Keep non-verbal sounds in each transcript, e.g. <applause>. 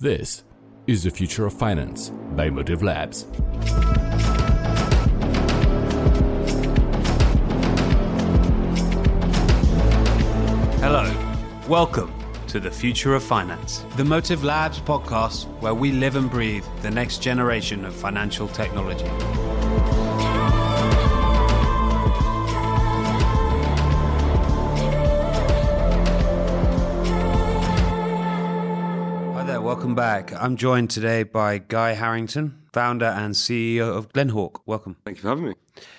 This is the future of finance by Motive Labs. Hello, welcome to the Future of Finance, the Motive Labs podcast where we live and breathe the next generation of financial technology. Welcome back. I'm joined today by Guy Harrington, founder and CEO of Glenhawk. Welcome. Thank you for having me.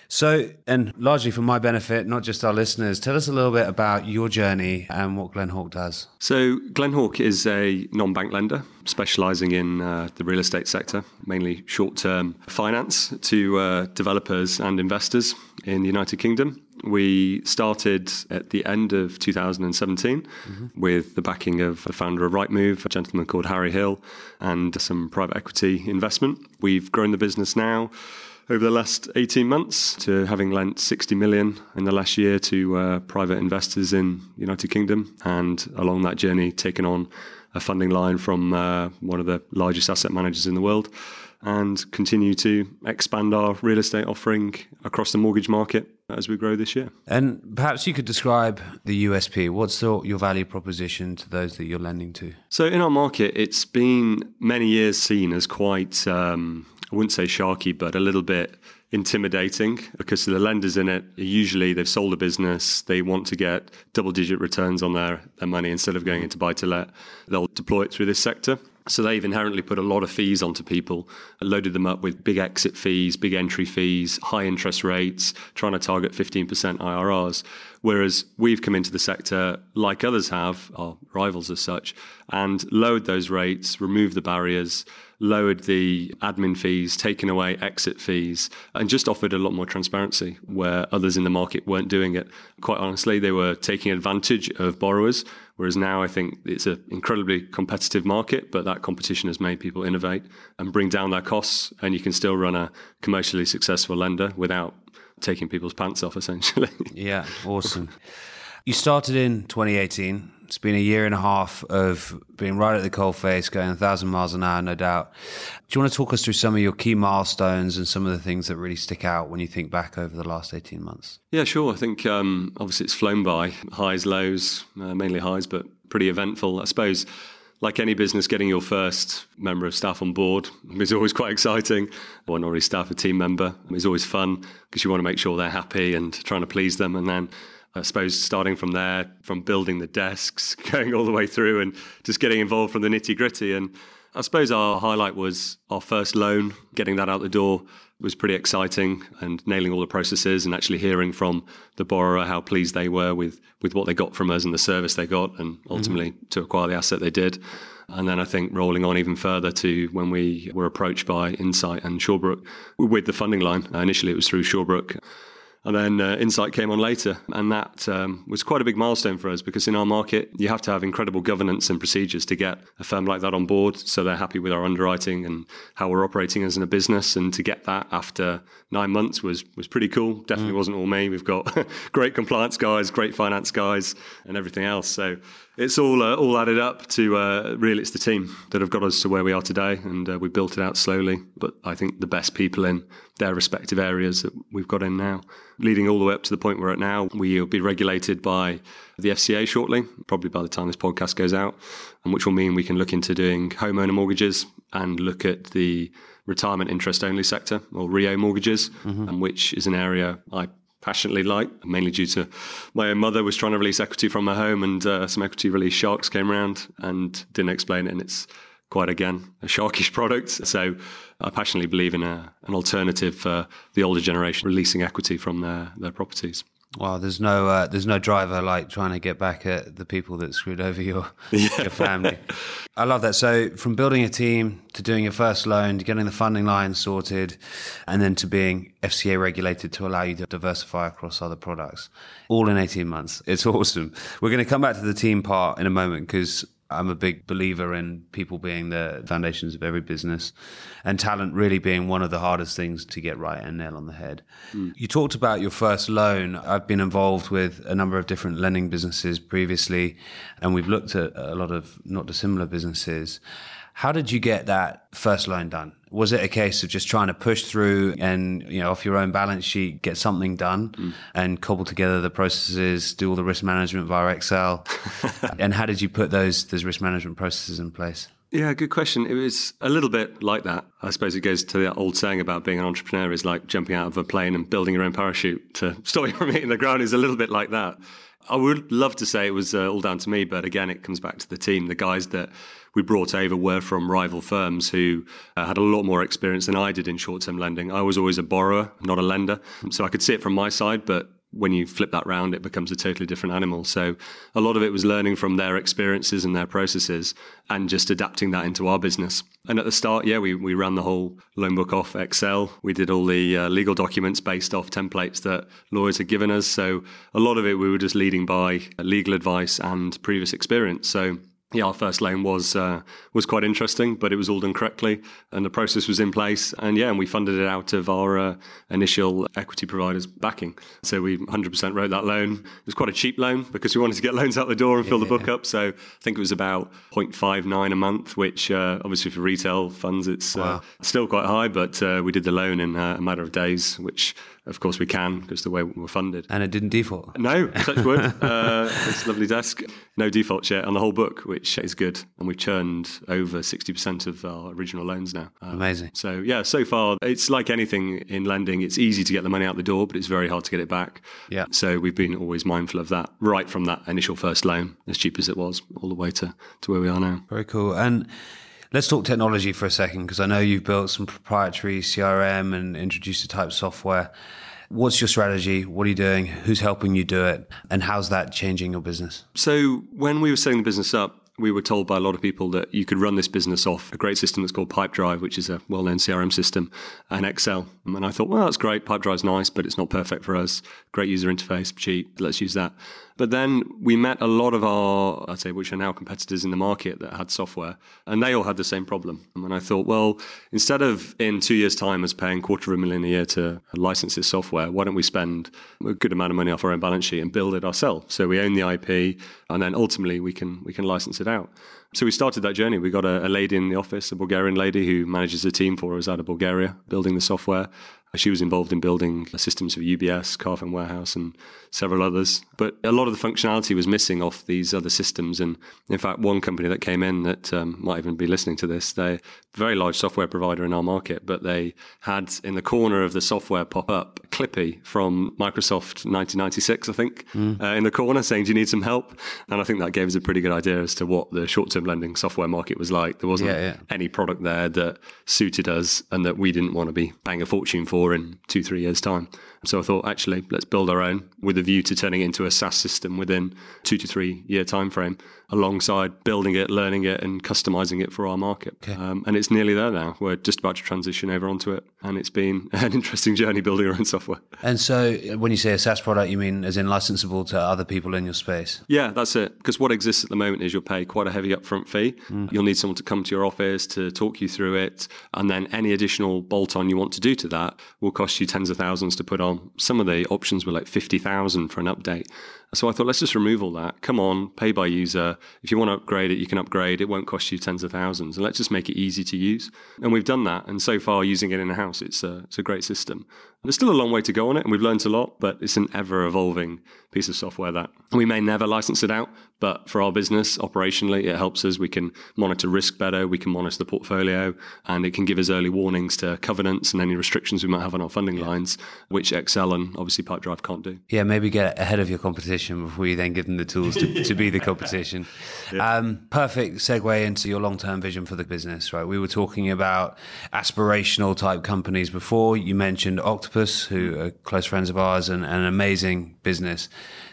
So, and largely for my benefit, not just our listeners, tell us a little bit about your journey and what Glenhawk does. So, Glenhawk is a non bank lender specializing in uh, the real estate sector, mainly short term finance to uh, developers and investors in the United Kingdom. We started at the end of 2017 mm-hmm. with the backing of a founder of Rightmove, a gentleman called Harry Hill, and some private equity investment. We've grown the business now over the last 18 months to having lent 60 million in the last year to uh, private investors in the United Kingdom and along that journey taken on a funding line from uh, one of the largest asset managers in the world and continue to expand our real estate offering across the mortgage market as we grow this year. And perhaps you could describe the USP. What's the, your value proposition to those that you're lending to? So, in our market, it's been many years seen as quite, um, I wouldn't say sharky, but a little bit intimidating because the lenders in it usually they've sold a business they want to get double digit returns on their, their money instead of going into buy to let they'll deploy it through this sector so they've inherently put a lot of fees onto people, loaded them up with big exit fees, big entry fees, high interest rates, trying to target 15% IRRs. Whereas we've come into the sector, like others have, our rivals as such, and lowered those rates, removed the barriers, lowered the admin fees, taken away exit fees, and just offered a lot more transparency where others in the market weren't doing it. Quite honestly, they were taking advantage of borrowers, whereas now I think it's an incredibly competitive market, but that competition has made people innovate and bring down their costs, and you can still run a commercially successful lender without taking people's pants off, essentially. yeah, awesome. You started in 2018 it's been a year and a half of being right at the coalface, going a thousand miles an hour, no doubt. Do you want to talk us through some of your key milestones and some of the things that really stick out when you think back over the last 18 months? Yeah, sure. I think um, obviously it's flown by highs, lows, uh, mainly highs, but pretty eventful. I suppose like any business, getting your first member of staff on board <laughs> is always quite exciting. Or not staff, a team member is always fun because you want to make sure they're happy and trying to please them. And then I suppose starting from there, from building the desks, <laughs> going all the way through and just getting involved from the nitty gritty. And I suppose our highlight was our first loan, getting that out the door was pretty exciting and nailing all the processes and actually hearing from the borrower how pleased they were with, with what they got from us and the service they got and ultimately mm-hmm. to acquire the asset they did. And then I think rolling on even further to when we were approached by Insight and Shawbrook with the funding line. Initially, it was through Shawbrook. And then uh, Insight came on later. And that um, was quite a big milestone for us because in our market, you have to have incredible governance and procedures to get a firm like that on board. So they're happy with our underwriting and how we're operating as in a business. And to get that after nine months was, was pretty cool. Definitely mm. wasn't all me. We've got <laughs> great compliance guys, great finance guys, and everything else. So it's all uh, all added up to uh, really it's the team that have got us to where we are today, and uh, we built it out slowly. But I think the best people in their respective areas that we've got in now, leading all the way up to the point we're at now. We'll be regulated by the FCA shortly, probably by the time this podcast goes out, and which will mean we can look into doing homeowner mortgages and look at the retirement interest only sector or REO mortgages, mm-hmm. which is an area I passionately like, mainly due to my own mother was trying to release equity from her home, and uh, some equity release sharks came around and didn't explain it, and it's quite again a sharkish <laughs> product. So I passionately believe in a, an alternative for the older generation releasing equity from their, their properties. Well, there's no uh, there's no driver like trying to get back at the people that screwed over your <laughs> yeah. your family. I love that. So from building a team to doing your first loan, to getting the funding line sorted, and then to being FCA regulated to allow you to diversify across other products, all in 18 months. It's <laughs> awesome. We're going to come back to the team part in a moment because I'm a big believer in people being the foundations of every business and talent really being one of the hardest things to get right and nail on the head. Mm. You talked about your first loan. I've been involved with a number of different lending businesses previously, and we've looked at a lot of not dissimilar businesses. How did you get that first loan done? Was it a case of just trying to push through and, you know, off your own balance sheet, get something done mm. and cobble together the processes, do all the risk management via Excel? <laughs> and how did you put those, those risk management processes in place? Yeah, good question. It was a little bit like that. I suppose it goes to the old saying about being an entrepreneur is like jumping out of a plane and building your own parachute to <laughs> stop you from hitting the ground is a little bit like that. I would love to say it was uh, all down to me, but again, it comes back to the team. The guys that we brought over were from rival firms who uh, had a lot more experience than I did in short term lending. I was always a borrower, not a lender. So I could see it from my side, but when you flip that round, it becomes a totally different animal. So a lot of it was learning from their experiences and their processes and just adapting that into our business. And at the start, yeah, we, we ran the whole loan book off Excel. We did all the uh, legal documents based off templates that lawyers had given us. So a lot of it, we were just leading by legal advice and previous experience. So yeah, our first loan was uh, was quite interesting, but it was all done correctly, and the process was in place. And yeah, and we funded it out of our uh, initial equity providers backing. So we 100% wrote that loan. It was quite a cheap loan because we wanted to get <laughs> loans out the door and fill the book up. So I think it was about 0.59 a month, which uh, obviously for retail funds it's uh, wow. still quite high. But uh, we did the loan in uh, a matter of days, which of course we can because the way we're funded. And it didn't default. No, touch wood. <laughs> uh, it's lovely desk. No default yet on the whole book, which is good. And we've churned over 60% of our original loans now. Um, Amazing. So yeah, so far it's like anything in lending. It's easy to get the money out the door, but it's very hard to get it back. Yeah. So we've been always mindful of that right from that initial first loan, as cheap as it was, all the way to, to where we are now. Very cool. And Let's talk technology for a second because I know you've built some proprietary CRM and introduced introducer type of software. What's your strategy? What are you doing? Who's helping you do it? And how's that changing your business? So, when we were setting the business up, we were told by a lot of people that you could run this business off a great system that's called Pipedrive, which is a well known CRM system, and Excel. And I thought, well, that's great. Pipedrive's nice, but it's not perfect for us. Great user interface, cheap. Let's use that. But then we met a lot of our, I'd say, which are now competitors in the market that had software, and they all had the same problem. And I thought, well, instead of in two years' time as paying quarter of a million a year to license this software, why don't we spend a good amount of money off our own balance sheet and build it ourselves? So we own the IP, and then ultimately we can we can license it out. So we started that journey. We got a, a, lady in the office, a Bulgarian lady who manages a team for us out of Bulgaria, building the software. She was involved in building systems for UBS, Carphone Warehouse, and several others. But a lot of the functionality was missing off these other systems. And in fact, one company that came in that um, might even be listening to this, they're a very large software provider in our market, but they had in the corner of the software pop up Clippy from Microsoft 1996, I think, mm. uh, in the corner saying, Do you need some help? And I think that gave us a pretty good idea as to what the short term lending software market was like. There wasn't yeah, yeah. any product there that suited us and that we didn't want to be paying a fortune for in two, three years' time. So I thought, actually, let's build our own with a view to turning it into a SaaS system within two to three year time frame, alongside building it, learning it, and customizing it for our market. Okay. Um, and it's nearly there now. We're just about to transition over onto it, and it's been <laughs> an interesting journey building our own software. And so, when you say a SaaS product, you mean as in licensable to other people in your space? Yeah, that's it. Because what exists at the moment is you'll pay quite a heavy upfront fee. Mm. You'll need someone to come to your office to talk you through it, and then any additional bolt on you want to do to that will cost you tens of thousands to put on. Some of the options were like fifty thousand for an update. So I thought, let's just remove all that. Come on, pay by user. If you want to upgrade it, you can upgrade. It won't cost you tens of thousands. And let's just make it easy to use. And we've done that. And so far, using it in house, it's a, it's a great system. There's still a long way to go on it, and we've learned a lot, but it's an ever evolving piece of software that we may never license it out. But for our business, operationally, it helps us. We can monitor risk better, we can monitor the portfolio, and it can give us early warnings to covenants and any restrictions we might have on our funding yeah. lines, which Excel and obviously Pipedrive can't do. Yeah, maybe get ahead of your competition before you then give them the tools to, to be the competition. <laughs> yeah. um, perfect segue into your long term vision for the business, right? We were talking about aspirational type companies before. You mentioned Octopus who mm. are close friends of ours and, and an amazing business.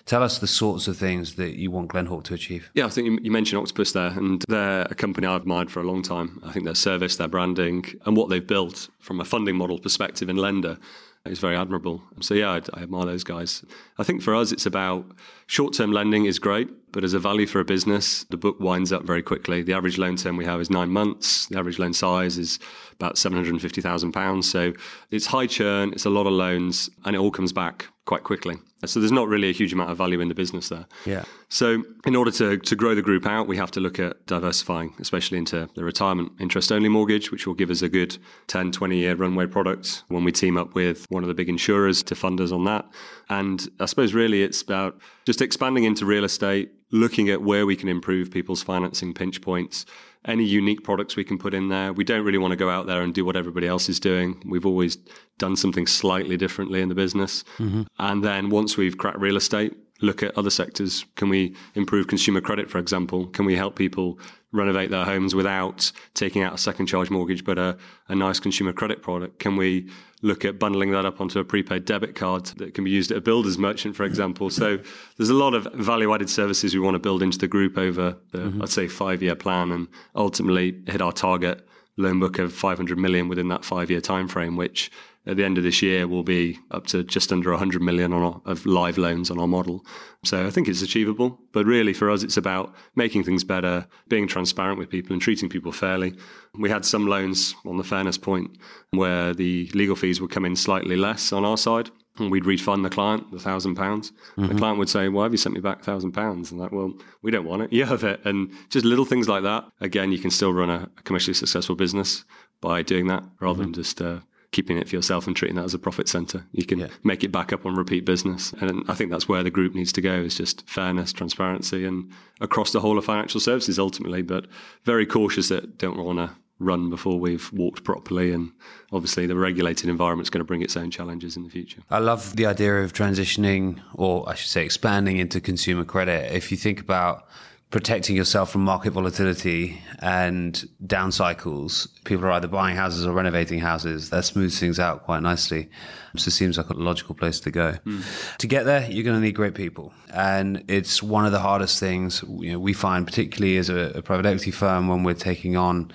Tell us the sorts of things that you want Glenhawk to achieve. Yeah, I think you mentioned Octopus there, and they're a company I've admired for a long time. I think their service, their branding, and what they've built from a funding model perspective in lender is very admirable. So yeah, I, I admire those guys. I think for us, it's about short-term lending is great, but as a value for a business, the book winds up very quickly. The average loan term we have is nine months. The average loan size is about seven hundred and fifty thousand pounds. So it's high churn, it's a lot of loans, and it all comes back quite quickly. So there's not really a huge amount of value in the business there. Yeah. So in order to, to grow the group out, we have to look at diversifying, especially into the retirement interest only mortgage, which will give us a good 10, 20 year runway product when we team up with one of the big insurers to fund us on that. And I suppose really it's about just expanding into real estate, looking at where we can improve people's financing pinch points any unique products we can put in there. We don't really want to go out there and do what everybody else is doing. We've always done something slightly differently in the business. Mm-hmm. And then once we've cracked real estate, look at other sectors. Can we improve consumer credit, for example? Can we help people renovate their homes without taking out a second charge mortgage, but a, a nice consumer credit product? Can we look at bundling that up onto a prepaid debit card that can be used at a builder's merchant, for example? So there's a lot of value added services we want to build into the group over the, mm-hmm. I'd say, five year plan and ultimately hit our target loan book of 500 million within that five year time frame, which at the end of this year we'll be up to just under 100 million our, of live loans on our model. So I think it's achievable. But really, for us, it's about making things better, being transparent with people, and treating people fairly. We had some loans on the fairness point where the legal fees would come in slightly less on our side. And we'd refund the client the thousand pounds. The mm-hmm. client would say, Why have you sent me back thousand pounds? And like, well, we don't want it. You have it. And just little things like that. Again, you can still run a, commercially successful business by doing that rather mm-hmm. than just uh, keeping it for yourself and treating that as a profit center. You can yeah. make it back up on repeat business. And I think that's where the group needs to go is just fairness, transparency, and across the whole of financial services ultimately, but very cautious that don't want to run before we've walked properly. And obviously, the regulated environment is going to bring its own challenges in the future. I love the idea of transitioning, or I should say, expanding into consumer credit. If you think about protecting yourself from market volatility and down cycles. People are either buying houses or renovating houses. That smooths things out quite nicely. So it seems like a logical place to go. Mm. To get there, you're going to need great people. And it's one of the hardest things you know, we find, particularly as a, a private equity firm, when we're taking on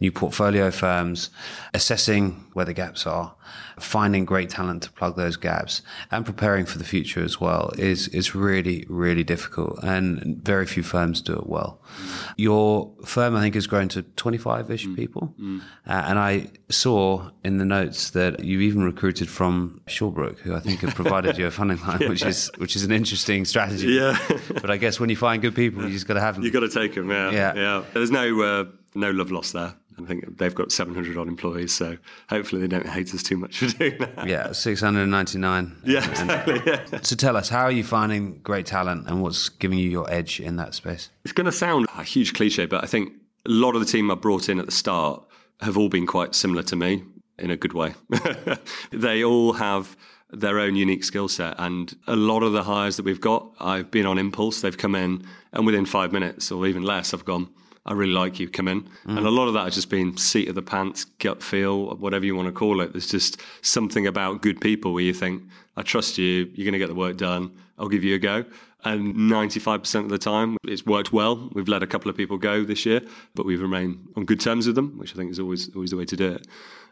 new portfolio firms, assessing where the gaps are, finding great talent to plug those gaps, and preparing for the future as well is, is really, really difficult. And very few firms do it well. Mm. Your firm, I think, has grown to 25 ish mm. people. Mm. Uh, and I saw in the notes that you even recruited from Shawbrook, who I think have provided you a funding line, <laughs> yeah. which is which is an interesting strategy. Yeah. but I guess when you find good people, you just got to have them. You got to take them. Yeah. Yeah. yeah. There's no uh, no love lost there. I think they've got 700 odd employees, so hopefully they don't hate us too much for doing that. <laughs> Yeah, 699. Yeah, exactly. Yeah. So tell us, how are you finding great talent and what's giving you your edge in that space? It's going to sound a huge cliche, but I think a lot of the team I brought in at the start have all been quite similar to me in a good way. <laughs> they all have their own unique skill set. And a lot of the hires that we've got, I've been on impulse. They've come in, and within five minutes or even less, I've gone, I really like you, come in. Mm. And a lot of that has just been seat of the pants, gut feel, whatever you want to call it. There's just something about good people where you think, I trust you, you're going to get the work done, I'll give you a go. And 95% of the time, it's worked well. We've let a couple of people go this year, but we've remained on good terms with them, which I think is always always the way to do it.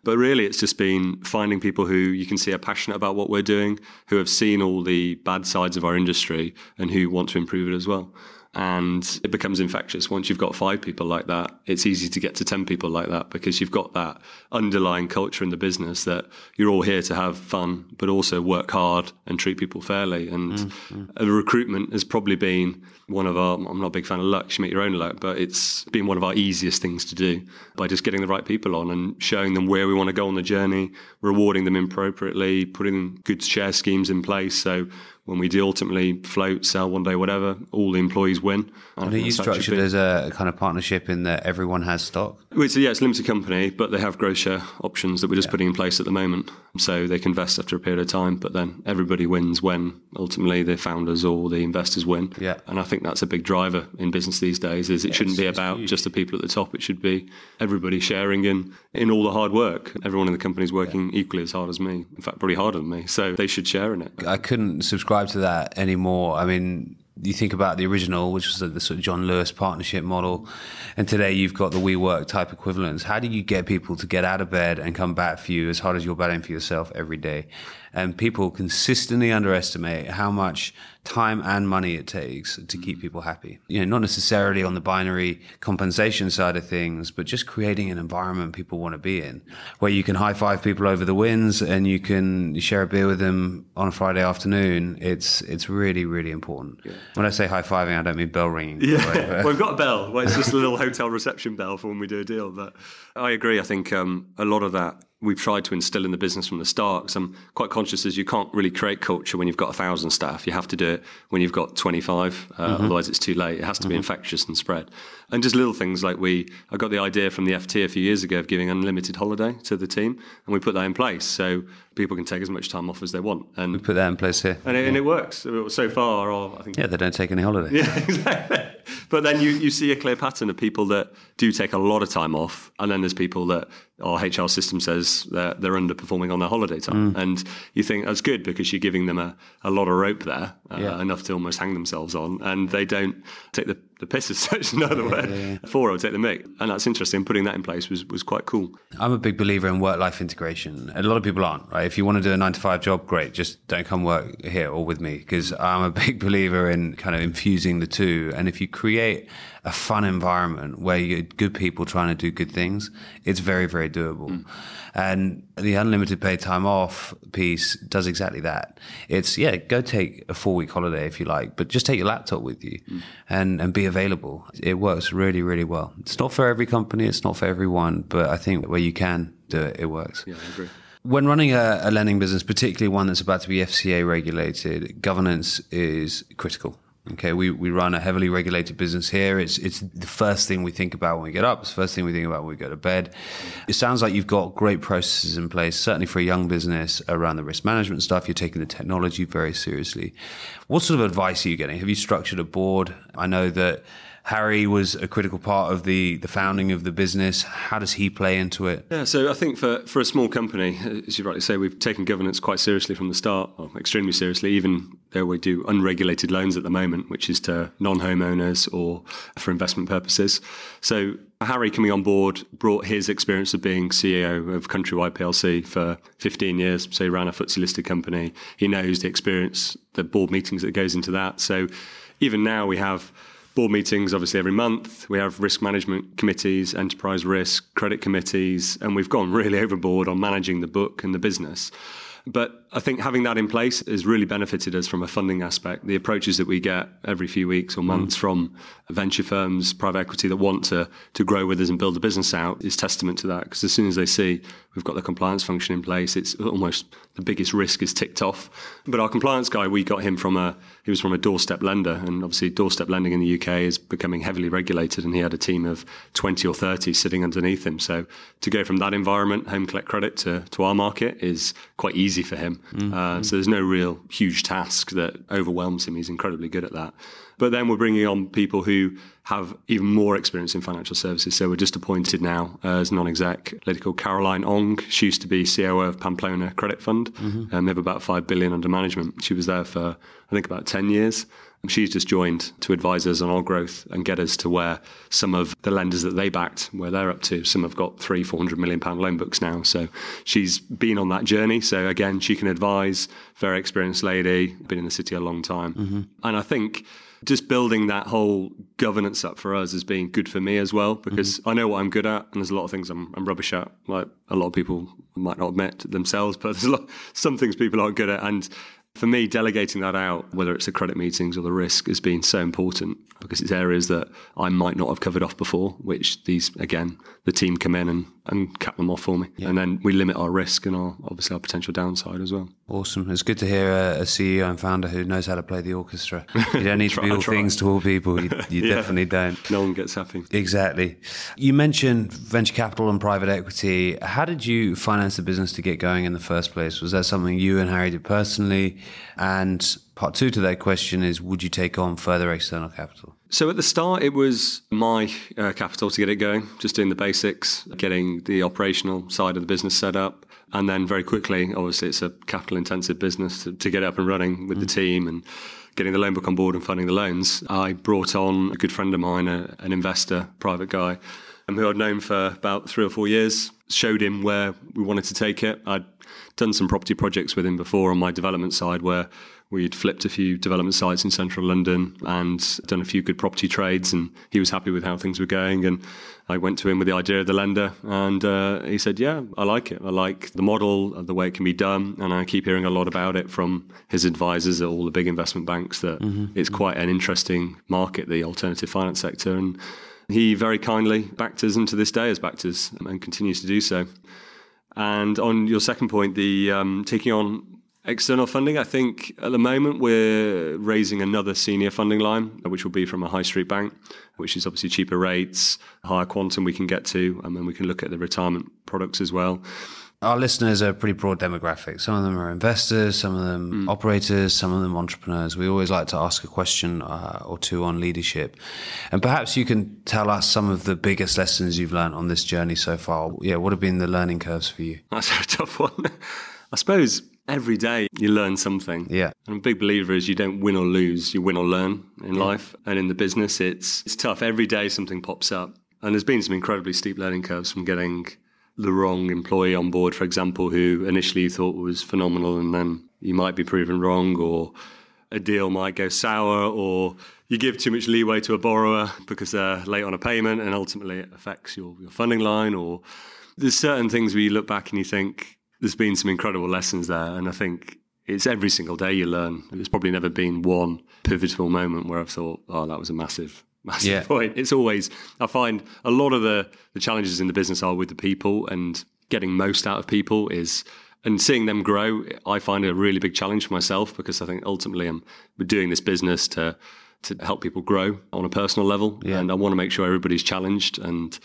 But really, it's just been finding people who you can see are passionate about what we're doing, who have seen all the bad sides of our industry, and who want to improve it as well and it becomes infectious. Once you've got five people like that, it's easy to get to 10 people like that because you've got that underlying culture in the business that you're all here to have fun, but also work hard and treat people fairly. And mm-hmm. recruitment has probably been one of our, I'm not a big fan of luck, you make your own luck, but it's been one of our easiest things to do by just getting the right people on and showing them where we want to go on the journey, rewarding them appropriately, putting good share schemes in place. So when we do ultimately float, sell one day, whatever, all the employees win. And uh, are you structured as a kind of partnership in that everyone has stock? It's a, yeah, it's a limited company, but they have growth share options that we're just yeah. putting in place at the moment. So they can vest after a period of time, but then everybody wins when ultimately the founders or the investors win. Yeah. And I think that's a big driver in business these days is it yeah, shouldn't be about just the people at the top. It should be everybody sharing in, in all the hard work. Everyone in the company is working yeah. equally as hard as me. In fact, probably harder than me. So they should share in it. I couldn't subscribe subscribe to that anymore. I mean, you think about the original, which was the, sort of John Lewis partnership model, and today you've got the WeWork type equivalents. How do you get people to get out of bed and come back for you as hard as you're batting for yourself every day? And people consistently underestimate how much time and money it takes to keep people happy. You know, not necessarily on the binary compensation side of things, but just creating an environment people want to be in, where you can high five people over the wins and you can share a beer with them on a Friday afternoon. It's it's really really important. Yeah. When I say high fiving, I don't mean bell ringing. Yeah, <laughs> we've got a bell. Well, it's just a little hotel reception bell for when we do a deal. But I agree. I think um, a lot of that we've tried to instill in the business from the start. Because I'm quite conscious as you can't really create culture when you've got a thousand staff. You have to do it when you've got 25. Uh, mm-hmm. Otherwise, it's too late. It has to mm-hmm. be infectious and spread. And just little things like we, I got the idea from the FT a few years ago of giving unlimited holiday to the team, and we put that in place so people can take as much time off as they want. And we put that in place here, and it, yeah. and it works so far. I think. Yeah, they don't take any holiday. Yeah, <laughs> exactly. But then you, you see a clear pattern of people that do take a lot of time off, and then there's people that our HR system says they're, they're underperforming on their holiday time. Mm. And you think that's good because you're giving them a, a lot of rope there, uh, yeah. enough to almost hang themselves on, and they don't take the, the piss as such, another yeah, word, yeah, for or take the mick. And that's interesting. Putting that in place was, was quite cool. I'm a big believer in work life integration. A lot of people aren't, right? If you want to do a nine to five job, great. Just don't come work here or with me because I'm a <laughs> big believer in kind of infusing the two. And if you create a fun environment where you're good people trying to do good things, it's very, very doable. Mm. And the unlimited paid time off piece does exactly that. It's, yeah, go take a four week holiday if you like, but just take your laptop with you mm. and, and be available. It works really, really well. It's not for every company, it's not for everyone, but I think where you can do it, it works. Yeah, I agree. When running a, a lending business, particularly one that's about to be FCA regulated, governance is critical. Okay, we, we run a heavily regulated business here. It's it's the first thing we think about when we get up. It's the first thing we think about when we go to bed. It sounds like you've got great processes in place, certainly for a young business around the risk management stuff. You're taking the technology very seriously. What sort of advice are you getting? Have you structured a board? I know that Harry was a critical part of the, the founding of the business. How does he play into it? Yeah, so I think for, for a small company, as you rightly say, we've taken governance quite seriously from the start, or extremely seriously, even though we do unregulated loans at the moment, which is to non homeowners or for investment purposes. So Harry coming on board brought his experience of being CEO of Countrywide PLC for 15 years. So he ran a FTSE listed company. He knows the experience, the board meetings that goes into that. So even now we have board meetings obviously every month. We have risk management committees, enterprise risk, credit committees, and we've gone really <laughs> overboard on managing the book and the business. But I think having that in place has really benefited us from a funding aspect. The approaches that we get every few weeks or months mm. from venture firms, private equity that want to to grow with us and build the business out is testament to that. Because as soon as they see we've got the compliance function in place, it's almost the biggest risk is ticked off. But our compliance guy, we got him from a he was from a doorstep lender, and obviously doorstep lending in the UK is becoming heavily regulated, and he had a team of twenty or thirty sitting underneath him. So to go from that environment, home collect credit, to to our market is quite easy for him. Mm-hmm. Uh, so there's no real huge task that overwhelms him. He's incredibly good at that. But then we're bringing on people who have even more experience in financial services. So we're just appointed now as non-exec, a lady called Caroline Ong. She used to be COO of Pamplona Credit Fund. Mm-hmm. Um, they have about five billion under management. She was there for I think about ten years. She's just joined to advise us on our growth and get us to where some of the lenders that they backed, where they're up to. Some have got three, four hundred million pound loan books now. So she's been on that journey. So again, she can advise. Very experienced lady, been in the city a long time, mm-hmm. and I think just building that whole governance up for us has been good for me as well because mm-hmm. I know what I'm good at and there's a lot of things I'm, I'm, rubbish at like a lot of people might not admit themselves but there's a lot some things people aren't good at and for me, delegating that out, whether it's the credit meetings or the risk, has been so important because it's areas that I might not have covered off before, which these, again, the team come in and, and cap them off for me. Yeah. And then we limit our risk and our, obviously our potential downside as well. Awesome. It's good to hear a, a CEO and founder who knows how to play the orchestra. <laughs> You don't need try, to be all things to all people. You, <laughs> you yeah. definitely don't. No one gets happy. Exactly. You mentioned venture capital and private equity. How did you finance the business to get going in the first place? Was that something you and Harry did personally? And part two to that question is would you take on further external capital? So at the start, it was my uh, capital to get it going, just doing the basics, getting the operational side of the business set up. And then very quickly, obviously, it's a capital intensive business to, to get up and running with mm. the team and getting the loan book on board and funding the loans, I brought on a good friend of mine, a, an investor, private guy, um, who I'd known for about three or four years. Showed him where we wanted to take it. I'd done some property projects with him before on my development side where we'd flipped a few development sites in central London and done a few good property trades, and he was happy with how things were going. And I went to him with the idea of the lender, and uh, he said, "Yeah, I like it. I like the model, the way it can be done." And I keep hearing a lot about it from his advisors at all the big investment banks that mm-hmm. it's quite an interesting market, the alternative finance sector, and. He very kindly backed us, and to this day has backed us, and continues to do so. And on your second point, the um, taking on External funding, I think at the moment we're raising another senior funding line, which will be from a high street bank, which is obviously cheaper rates, higher quantum we can get to, and then we can look at the retirement products as well. Our listeners are a pretty broad demographic. Some of them are investors, some of them mm. operators, some of them entrepreneurs. We always like to ask a question uh, or two on leadership. And perhaps you can tell us some of the biggest lessons you've learned on this journey so far. Yeah, what have been the learning curves for you? That's a tough one. <laughs> I suppose every day you learn something. Yeah. I'm a big believer is you don't win or lose, you win or learn in yeah. life. And in the business it's it's tough. Every day something pops up. And there's been some incredibly steep learning curves from getting the wrong employee on board, for example, who initially you thought was phenomenal and then you might be proven wrong or a deal might go sour or you give too much leeway to a borrower because they're late on a payment and ultimately it affects your, your funding line or there's certain things where you look back and you think there's been some incredible lessons there. And I think it's every single day you learn. There's probably never been one pivotal moment where I've thought, oh, that was a massive, <laughs> massive yeah. point. It's always, I find a lot of the, the challenges in the business are with the people and getting most out of people is, and seeing them grow, I find it a really big challenge for myself because I think ultimately I'm doing this business to, to help people grow on a personal level. Yeah. And I want to make sure everybody's challenged. And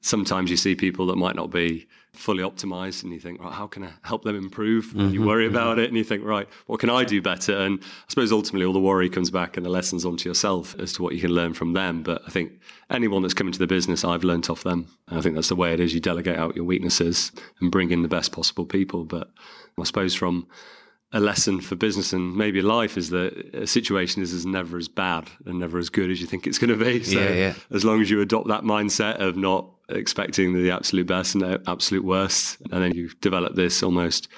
sometimes you see people that might not be fully optimized and you think, right, how can I help them improve? Mm-hmm, you worry mm-hmm. about it and you think, right, what can I do better? And I suppose ultimately all the worry comes back and the lessons onto yourself as to what you can learn from them. But I think anyone that's come into the business, I've learnt off them. And I think that's the way it is. You delegate out your weaknesses and bring in the best possible people. But I suppose from a lesson for business and maybe life is that a situation is, is never as bad and never as good as you think it's going to be. So yeah, yeah. as long as you adopt that mindset of not expecting the absolute best and the absolute worst, and then you develop this almost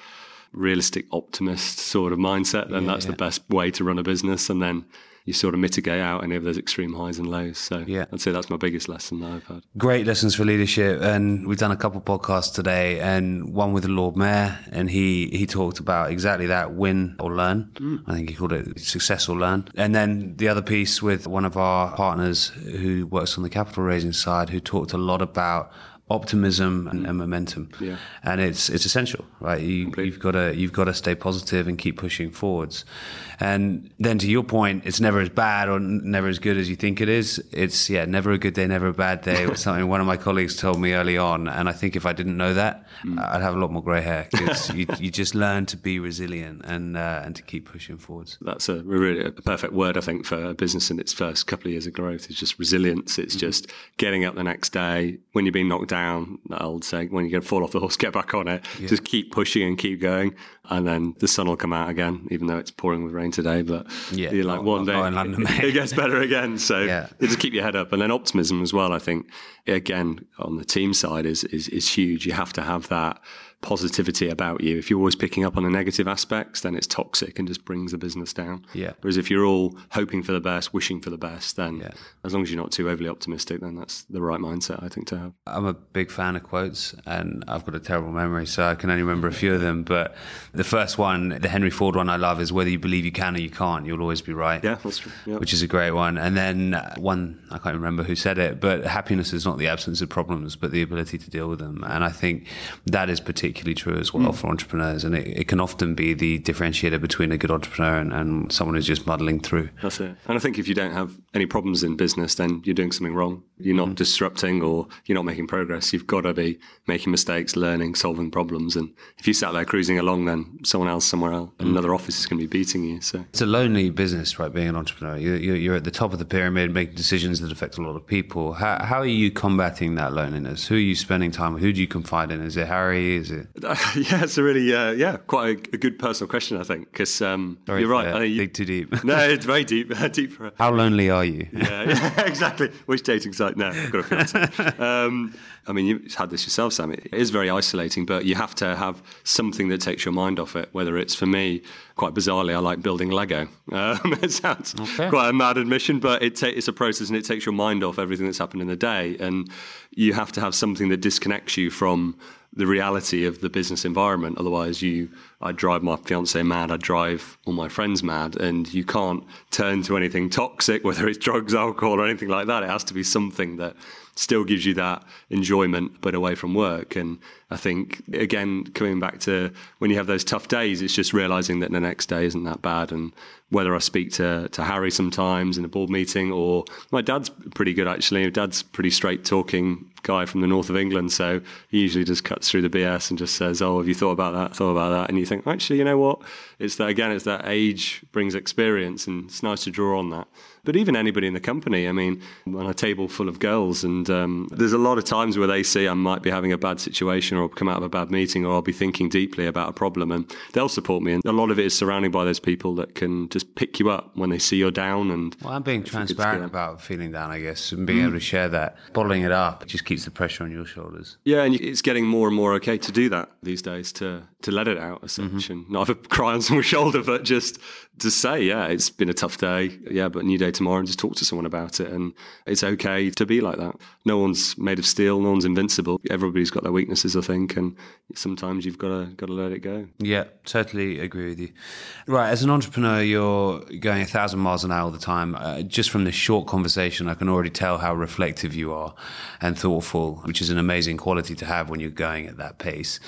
realistic optimist sort of mindset, then yeah, that's the best way to run a business. And then you sort of mitigate out any of those extreme highs and lows. So yeah. I'd say that's my biggest lesson that I've had. Great lessons for leadership. And we've done a couple podcasts today and one with the Lord Mayor. And he, he talked about exactly that win or learn. Mm. I think he called it success or learn. And then the other piece with one of our partners who works on the capital raising side, who talked a lot about optimism and, mm. and momentum. Yeah. And it's it's essential, right? You, have got to you've got to stay positive and keep pushing forwards. And then to your point, it's never as bad or never as good as you think it is. It's yeah, never a good day, never a bad day. Was something one of my colleagues told me early on, and I think if I didn't know that, mm. I'd have a lot more grey hair because you, you just learn to be resilient and uh, and to keep pushing forwards. That's a really a perfect word, I think, for a business in its first couple of years of growth. It's just resilience. It's mm just getting up the next day when you're being knocked down. That old saying, when you're going to fall off the horse, get back on it. Yeah. Just keep pushing and keep going, and then the sun will come out again, even though it's pouring with rain today, but yeah, you're like one day <laughs> it gets better again. So <laughs> yeah. you just keep your head up, and then optimism as well. I think again on the team side is is, is huge. You have to have that positivity about you. If you're always picking up on the negative aspects, then it's toxic and just brings the business down. Yeah. Whereas if you're all hoping for the best, wishing for the best, then yeah. as long as you're not too overly optimistic, then that's the right mindset, I think, to have. I'm a big fan of quotes and I've got a terrible memory, so I can only remember a few of them. But the first one, the Henry Ford one I love is whether you believe you can or you can't, you'll always be right. Yeah, that's true. Which is a great one. And then one, I can't remember who said it, but happiness is not the absence of problems, but the ability to deal with them. And I think that is particularly particularly true as well mm. for entrepreneurs. And it, it, can often be the differentiator between a good entrepreneur and, and, someone who's just muddling through. That's it. And I think if you don't have any problems in business, then you're doing something wrong. You're not mm. disrupting or you're not making progress. You've got to be making mistakes, learning, solving problems. And if you sat there cruising along, then someone else somewhere else, mm. another office is going to be beating you. So it's a lonely business, right? Being an entrepreneur, you're, you're at the top of the pyramid, making decisions that affect a lot of people. How, how are you combating that loneliness? Who are you spending time with? Who do you confide in? Is it Harry? Is it it? <laughs> yeah, it's a really uh, yeah, quite a, a, good personal question, I think, because um, you're right. I think you, dig too deep. <laughs> no, it's very deep. <laughs> deep for, How lonely are you? yeah, yeah, exactly. Which dating site? No, I've got a fiance. um, I mean, you've had this yourself, Sam. It is very isolating, but you have to have something that takes your mind off it. Whether it's for me, quite bizarrely, I like building Lego. Um, it sounds okay. quite a mad admission, but it ta- it's a process and it takes your mind off everything that's happened in the day. And you have to have something that disconnects you from the reality of the business environment. Otherwise, you, I drive my fiance mad. I drive all my friends mad, and you can't turn to anything toxic, <laughs> whether it's drugs, alcohol, or anything like that. It has to be something that still gives you that enjoyment, but away from work. And I think, again, coming back to when you have those tough days, it's just realizing that the next day isn't that bad. And whether I speak to, to Harry sometimes in a board meeting, or my dad's pretty good actually. My Dad's pretty straight talking guy from the north of England, so he usually just cuts through the BS and just says, "Oh, have you thought about that? Thought about that?" And you think, actually, you know what? It's that again, it's that age brings experience, and it's nice to draw on that. But even anybody in the company, I mean, on a table full of girls, and um, there's a lot of times where they see I might be having a bad situation or come out of a bad meeting, or I'll be thinking deeply about a problem, and they'll support me. And a lot of it is surrounded by those people that can just pick you up when they see you're down. And well, I'm being transparent about feeling down, I guess, and being mm. able to share that, bottling it up, just keeps the pressure on your shoulders. Yeah, and it's getting more and more okay to do that these days to to let it out as such, mm-hmm. and not have a <laughs> cry on someone's shoulder, but just to say, yeah, it's been a tough day, yeah, but new day tomorrow, and just talk to someone about it, and it's okay to be like that. No one's made of steel, no one's invincible. Everybody's got their weaknesses, I think, and sometimes you've got to got to let it go. Yeah, totally agree with you. Right, as an entrepreneur, you're going a thousand miles an hour all the time. Uh, just from this short conversation, I can already tell how reflective you are and thoughtful, which is an amazing quality to have when you're going at that pace.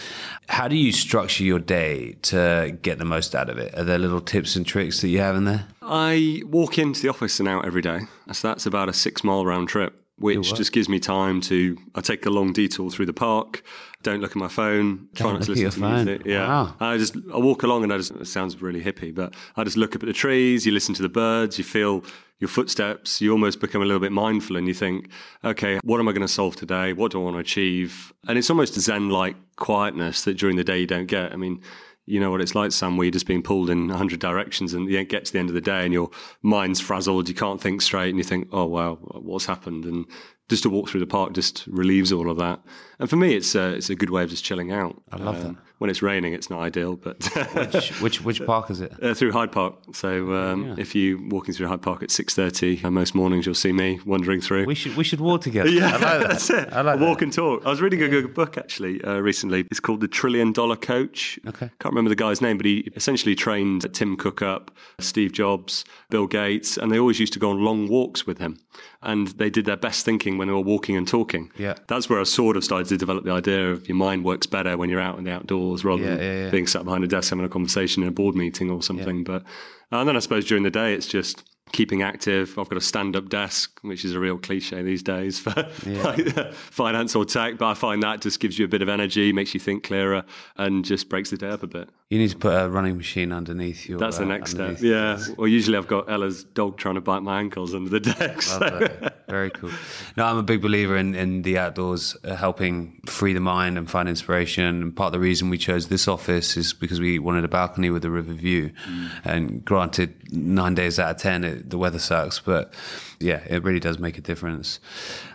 How do you structure your day to get the most out of it? Are there little tips and tricks that you have in there? I walk into the office and out every day. So that's about a six mile round trip which just gives me time to. I take a long detour through the park. Don't look at my phone. Don't try not to listen to phone. music. Yeah, wow. I just I walk along and I just. It sounds really hippie, but I just look up at the trees. You listen to the birds. You feel your footsteps. You almost become a little bit mindful, and you think, okay, what am I going to solve today? What do I want to achieve? And it's almost a zen-like quietness that during the day you don't get. I mean you know what it's like, Sam, where you're just being pulled in 100 directions and you get to the end of the day and your mind's frazzled, you can't think straight, and you think, oh, wow, what's happened? And just to walk through the park just relieves all of that. And for me, it's a, it's a good way of just chilling out. I love um, that. When it's raining, it's not ideal, but <laughs> which, which, which park is it? Uh, through Hyde Park. So um, yeah. if you walking through Hyde Park at six thirty, uh, most mornings you'll see me wandering through. We should we should walk together. yeah, like that. that's it. I like walk that. and talk. I was reading a good book actually uh, recently. It's called The Trillion Dollar Coach. Okay, can't remember the guy's name, but he essentially trained Tim Cook up, Steve Jobs, Bill Gates, and they always used to go on long walks with him and they did their best thinking when they were walking and talking. Yeah. That's where I sort of started to develop the idea of your mind works better when you're out in the outdoors rather yeah, than yeah, being sat behind a desk having a conversation in a board meeting or something. But and then I suppose during the day it's just keeping active. I've got a stand up desk, which is a real cliche these days for yeah. <laughs> finance or tech, but I find that just gives you a bit of energy, makes you think clearer, and just breaks the day up a bit. You need to put a running machine underneath your. That's the uh, next step. Yeah. Well, usually I've got Ella's dog trying to bite my ankles under the deck. So. Very cool. No, I'm a big believer in, in the outdoors, uh, helping free the mind and find inspiration. And part of the reason we chose this office is because we wanted a balcony with a river view. Mm. And granted, nine days out of ten, it, the weather sucks, but yeah, it really does make a difference.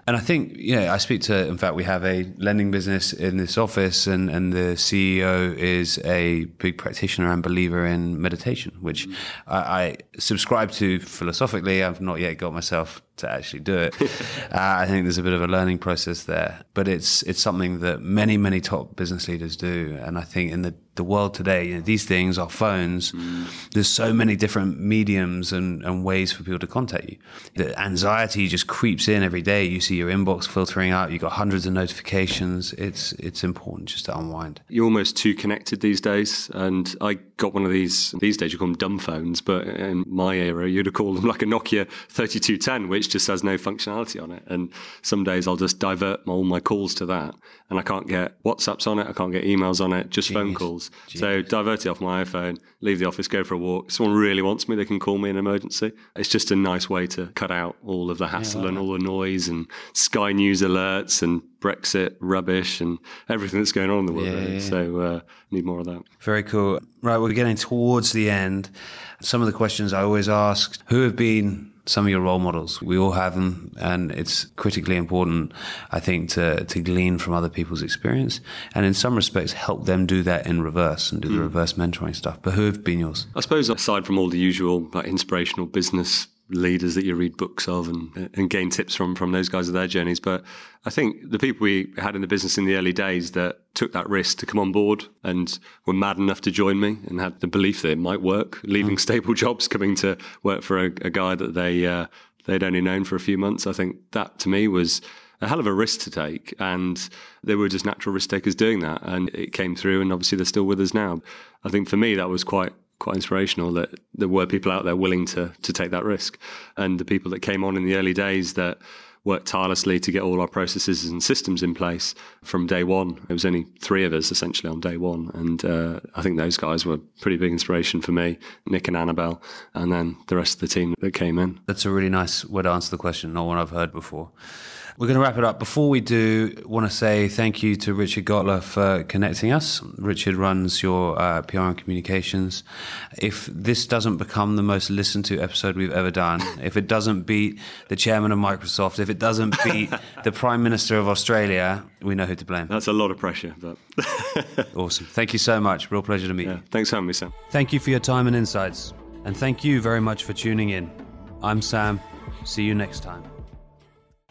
And I think, yeah, I speak to, in fact, we have a lending business in this office, and, and the CEO is a big practitioner and believer in meditation, which mm. I, I, subscribe to philosophically. I've not yet got myself to actually do it. <laughs> uh, I think there's a bit of a learning process there, but it's it's something that many many top business leaders do, and I think in the the world today, you know, these things, our phones, mm. there's so many different mediums and, and ways for people to contact you. The anxiety just creeps in every day. You see your inbox filtering out, you've got hundreds of notifications. It's it's important just to unwind. You're almost too connected these days. And I got one of these, these days you call them dumb phones, but in my era, you'd have called them like a Nokia 3210, which just has no functionality on it. And some days I'll just divert all my calls to that. And I can't get WhatsApps on it, I can't get emails on it, just phone calls. Genius. So divert it off my iPhone, leave the office, go for a walk. If someone really wants me, they can call me in an emergency. It's just a nice way to cut out all of the hassle yeah, and all the noise and Sky News alerts and Brexit rubbish and everything that's going on in the world. Yeah, really. yeah. So uh, need more of that. Very cool. Right, we're getting towards the end. Some of the questions I always ask who have been some of your role models? We all have them, and it's critically important, I think, to, to glean from other people's experience and in some respects help them do that in reverse and do the hmm. reverse mentoring stuff. But who have been yours? I suppose aside from all the usual like inspirational business leaders that you read books of and, and gain tips from from those guys of their journeys, but I think the people we had in the business in the early days that took that risk to come on board and were mad enough to join me and had the belief that it might work, leaving stable <laughs> jobs, coming to work for a, a guy that they uh, they'd only known for a few months. I think that to me was a hell of a risk to take, and they were just natural risk takers doing that, and it came through, and obviously they're still with us now. I think for me that was quite quite inspirational that there were people out there willing to to take that risk, and the people that came on in the early days that worked tirelessly to get all our processes and systems in place from day one. It was only three of us essentially on day one, and uh, I think those guys were pretty big inspiration for me, Nick and Annabelle, and then the rest of the team that came in. That's a really nice way to answer the question, not one I've heard before. We're going to wrap it up. Before we do, I want to say thank you to Richard Gotler for connecting us. Richard runs your uh, PR and communications. If this doesn't become the most listened to episode we've ever done, <laughs> if it doesn't beat the chairman of Microsoft, if it doesn't beat <laughs> the Prime Minister of Australia, we know who to blame. That's a lot of pressure, but <laughs> Awesome. Thank you so much. Real pleasure to meet yeah, you. thanks for having me, Sam. Thank you for your time and insights. And thank you very much for tuning in. I'm Sam. See you next time.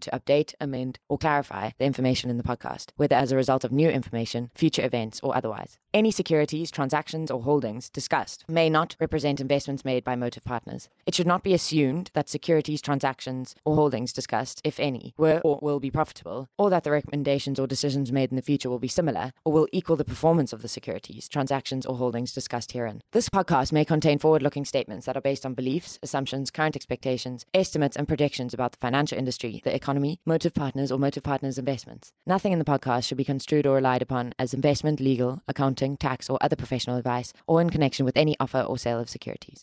to update, amend, or clarify the information in the podcast, whether as a result of new information, future events, or otherwise. Any securities, transactions, or holdings discussed may not represent investments made by Motive Partners. It should not be assumed that securities, transactions, or holdings discussed, if any, were or will be profitable, or that the recommendations or decisions made in the future will be similar or will equal the performance of the securities, transactions, or holdings discussed herein. This podcast may contain forward looking statements that are based on beliefs, assumptions, current expectations, estimates, and predictions about the financial industry, the economy, Motive Partners, or Motive Partners investments. Nothing in the podcast should be construed or relied upon as investment, legal, accounting, tax, or other professional advice, or in connection with any offer or sale of securities.